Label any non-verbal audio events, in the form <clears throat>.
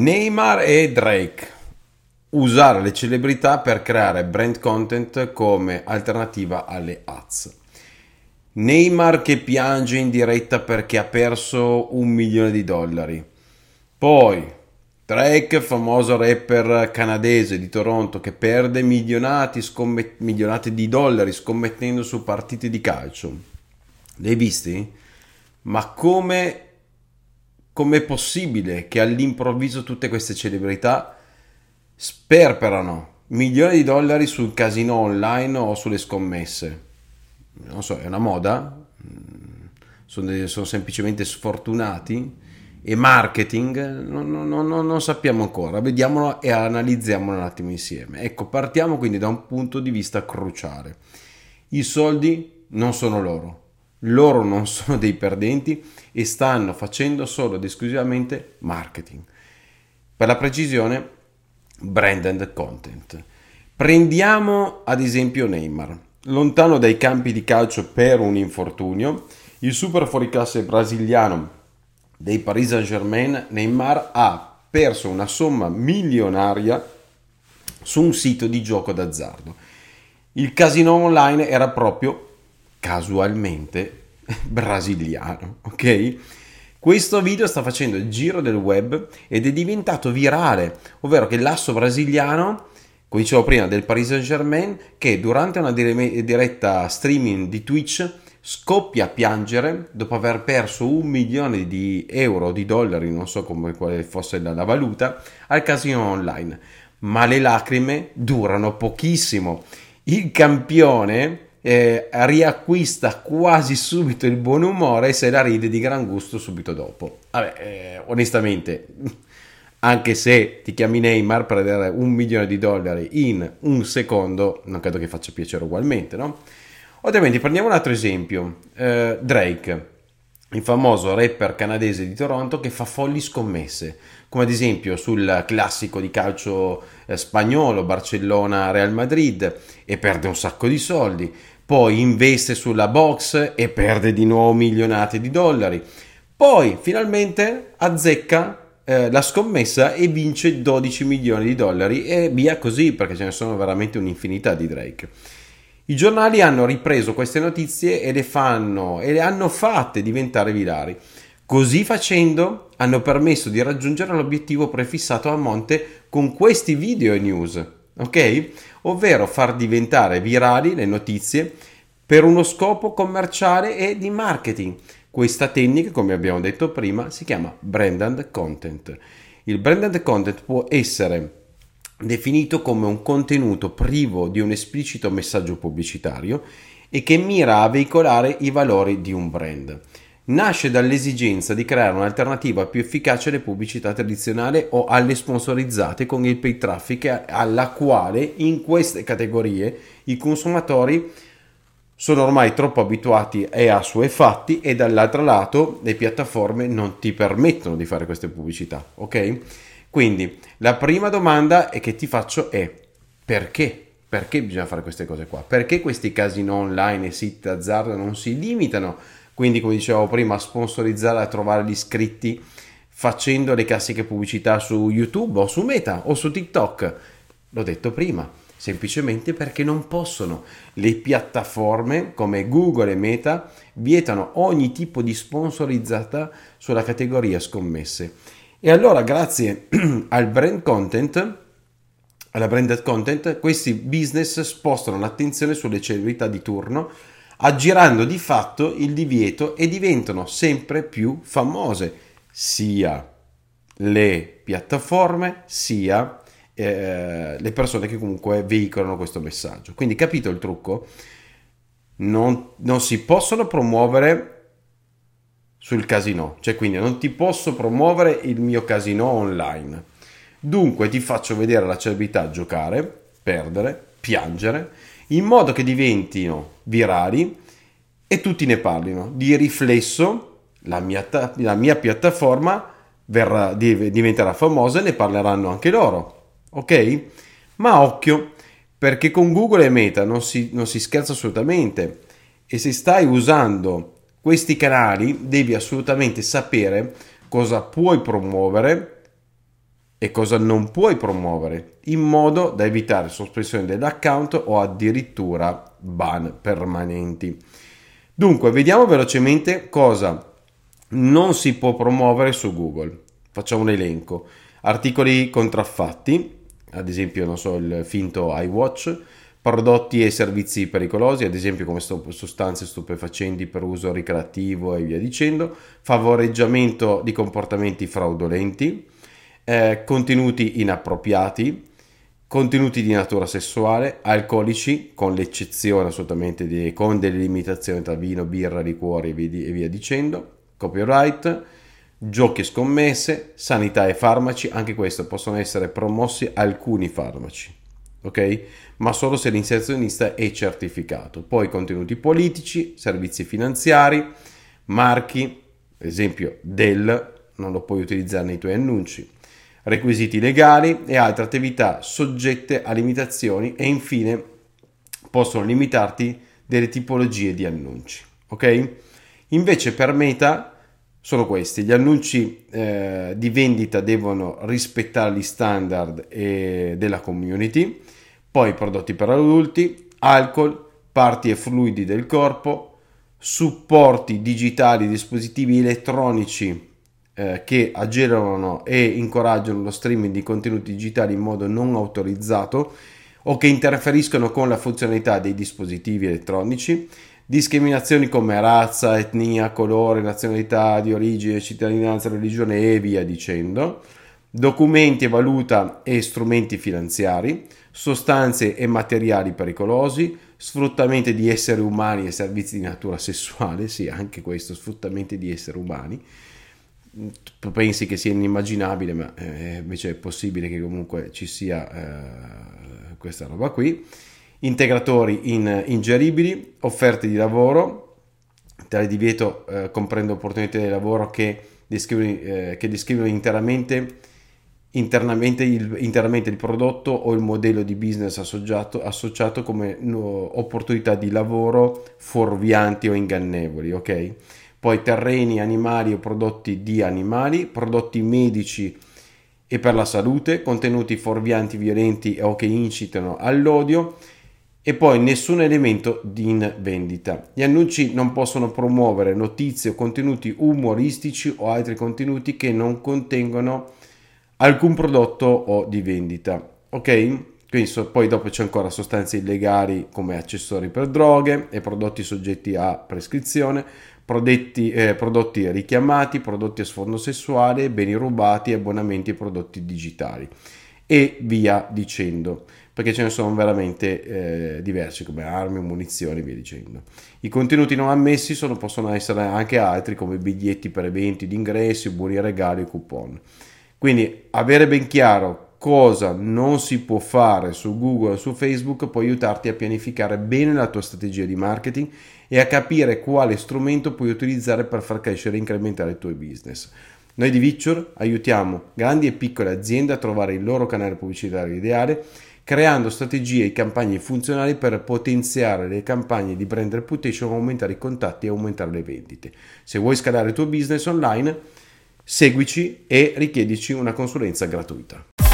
Neymar e Drake. Usare le celebrità per creare brand content come alternativa alle ads. Neymar che piange in diretta perché ha perso un milione di dollari. Poi Drake, famoso rapper canadese di Toronto che perde milionati, scommet- milionati di dollari scommettendo su partite di calcio. Li hai visti? Ma come com'è possibile che all'improvviso tutte queste celebrità sperperano milioni di dollari sul casino online o sulle scommesse? Non so, è una moda? Mm, sono, sono semplicemente sfortunati? E marketing? Non, non, non, non sappiamo ancora, vediamolo e analizziamolo un attimo insieme. Ecco, partiamo quindi da un punto di vista cruciale. I soldi non sono loro, loro non sono dei perdenti e stanno facendo solo ed esclusivamente marketing. Per la precisione, branded content. Prendiamo ad esempio Neymar. Lontano dai campi di calcio per un infortunio, il super fuoriclasse brasiliano dei Paris Saint-Germain, Neymar ha perso una somma milionaria su un sito di gioco d'azzardo. Il casino online era proprio casualmente <laughs> brasiliano, ok? Questo video sta facendo il giro del web ed è diventato virale, ovvero che l'asso brasiliano, come dicevo prima, del Paris Saint-Germain, che durante una diretta streaming di Twitch scoppia a piangere dopo aver perso un milione di euro, di dollari, non so come, quale fosse la, la valuta, al casino online. Ma le lacrime durano pochissimo. Il campione eh, riacquista quasi subito il buon umore e se la ride di gran gusto subito dopo. Vabbè, eh, onestamente, anche se ti chiami Neymar per avere un milione di dollari in un secondo, non credo che faccia piacere ugualmente, no? Ovviamente prendiamo un altro esempio, eh, Drake, il famoso rapper canadese di Toronto che fa folli scommesse, come ad esempio sul classico di calcio eh, spagnolo Barcellona-Real Madrid e perde un sacco di soldi, poi investe sulla box e perde di nuovo milionati di dollari, poi finalmente azzecca eh, la scommessa e vince 12 milioni di dollari e via così perché ce ne sono veramente un'infinità di Drake. I giornali hanno ripreso queste notizie e le fanno e le hanno fatte diventare virali. Così facendo hanno permesso di raggiungere l'obiettivo prefissato a monte con questi video e news, ok? Ovvero far diventare virali le notizie per uno scopo commerciale e di marketing. Questa tecnica, come abbiamo detto prima, si chiama branded content. Il branded content può essere definito come un contenuto privo di un esplicito messaggio pubblicitario e che mira a veicolare i valori di un brand. Nasce dall'esigenza di creare un'alternativa più efficace alle pubblicità tradizionali o alle sponsorizzate con il pay traffic alla quale in queste categorie i consumatori sono ormai troppo abituati e a suoi fatti e dall'altro lato le piattaforme non ti permettono di fare queste pubblicità, ok? Quindi la prima domanda che ti faccio è perché? Perché bisogna fare queste cose qua? Perché questi casino online e siti d'azzardo non si limitano, quindi come dicevo prima, sponsorizzare, a trovare gli iscritti facendo le classiche pubblicità su YouTube o su Meta o su TikTok? L'ho detto prima, semplicemente perché non possono. Le piattaforme come Google e Meta vietano ogni tipo di sponsorizzata sulla categoria scommesse e allora, grazie <clears throat> al brand content, alla branded content, questi business spostano l'attenzione sulle celebrità di turno, aggirando di fatto il divieto e diventano sempre più famose, sia le piattaforme sia eh, le persone che comunque veicolano questo messaggio. Quindi capito il trucco? Non, non si possono promuovere sul casino, cioè quindi non ti posso promuovere il mio casino online. Dunque ti faccio vedere la celebrità giocare, perdere, piangere, in modo che diventino virali e tutti ne parlino. Di riflesso la mia, la mia piattaforma verrà, diventerà famosa e ne parleranno anche loro. Ok? Ma occhio, perché con Google e Meta non si, non si scherza assolutamente. E se stai usando questi canali devi assolutamente sapere cosa puoi promuovere e cosa non puoi promuovere, in modo da evitare sospensione dell'account o addirittura ban permanenti. Dunque, vediamo velocemente cosa non si può promuovere su Google. Facciamo un elenco. Articoli contraffatti, ad esempio, non so, il finto iWatch, prodotti e servizi pericolosi, ad esempio come sostanze stupefacenti per uso ricreativo e via dicendo, favoreggiamento di comportamenti fraudolenti, eh, contenuti inappropriati, contenuti di natura sessuale, alcolici, con l'eccezione assolutamente di, con delle limitazioni tra vino, birra, liquori e via, e via dicendo, copyright, giochi e scommesse, sanità e farmaci, anche questo possono essere promossi alcuni farmaci, ok? Ma solo se l'inserzionista è certificato. Poi contenuti politici, servizi finanziari, marchi, esempio Dell, non lo puoi utilizzare nei tuoi annunci requisiti legali e altre attività soggette a limitazioni e infine possono limitarti delle tipologie di annunci. Ok? Invece per Meta sono questi, gli annunci eh, di vendita devono rispettare gli standard eh, della community, poi prodotti per adulti, alcol, parti e fluidi del corpo, supporti digitali, dispositivi elettronici eh, che agevolano e incoraggiano lo streaming di contenuti digitali in modo non autorizzato o che interferiscono con la funzionalità dei dispositivi elettronici, discriminazioni come razza, etnia, colore, nazionalità di origine, cittadinanza, religione e via dicendo, documenti e valuta e strumenti finanziari, sostanze e materiali pericolosi, sfruttamento di esseri umani e servizi di natura sessuale, sì, anche questo, sfruttamento di esseri umani, tu pensi che sia inimmaginabile, ma eh, invece è possibile che comunque ci sia eh, questa roba qui. Integratori in, ingeribili, offerte di lavoro, tale divieto eh, comprende opportunità di lavoro che descrivono, eh, che descrivono interamente, internamente il, interamente, il, prodotto o il modello di business associato, associato come no, opportunità di lavoro fuorvianti o ingannevoli, ok? Poi terreni, animali o prodotti di animali, prodotti medici e per la salute, contenuti fuorvianti, violenti o che incitano all'odio e poi nessun elemento di vendita. Gli annunci non possono promuovere notizie o contenuti umoristici o altri contenuti che non contengono alcun prodotto o di vendita. Ok? Quindi so, poi dopo c'è ancora sostanze illegali come accessori per droghe e prodotti soggetti a prescrizione, prodotti, eh, prodotti richiamati, prodotti a sfondo sessuale, beni rubati, abbonamenti e prodotti digitali e via dicendo perché ce ne sono veramente eh, diversi come armi, munizioni e via dicendo. I contenuti non ammessi sono, possono essere anche altri come biglietti per eventi di ingressi, buoni regali e coupon. Quindi avere ben chiaro cosa non si può fare su Google o su Facebook può aiutarti a pianificare bene la tua strategia di marketing e a capire quale strumento puoi utilizzare per far crescere e incrementare il tuo business. Noi di Victure aiutiamo grandi e piccole aziende a trovare il loro canale pubblicitario ideale creando strategie e campagne funzionali per potenziare le campagne di brand reputation, aumentare i contatti e aumentare le vendite. Se vuoi scalare il tuo business online, seguici e richiedici una consulenza gratuita.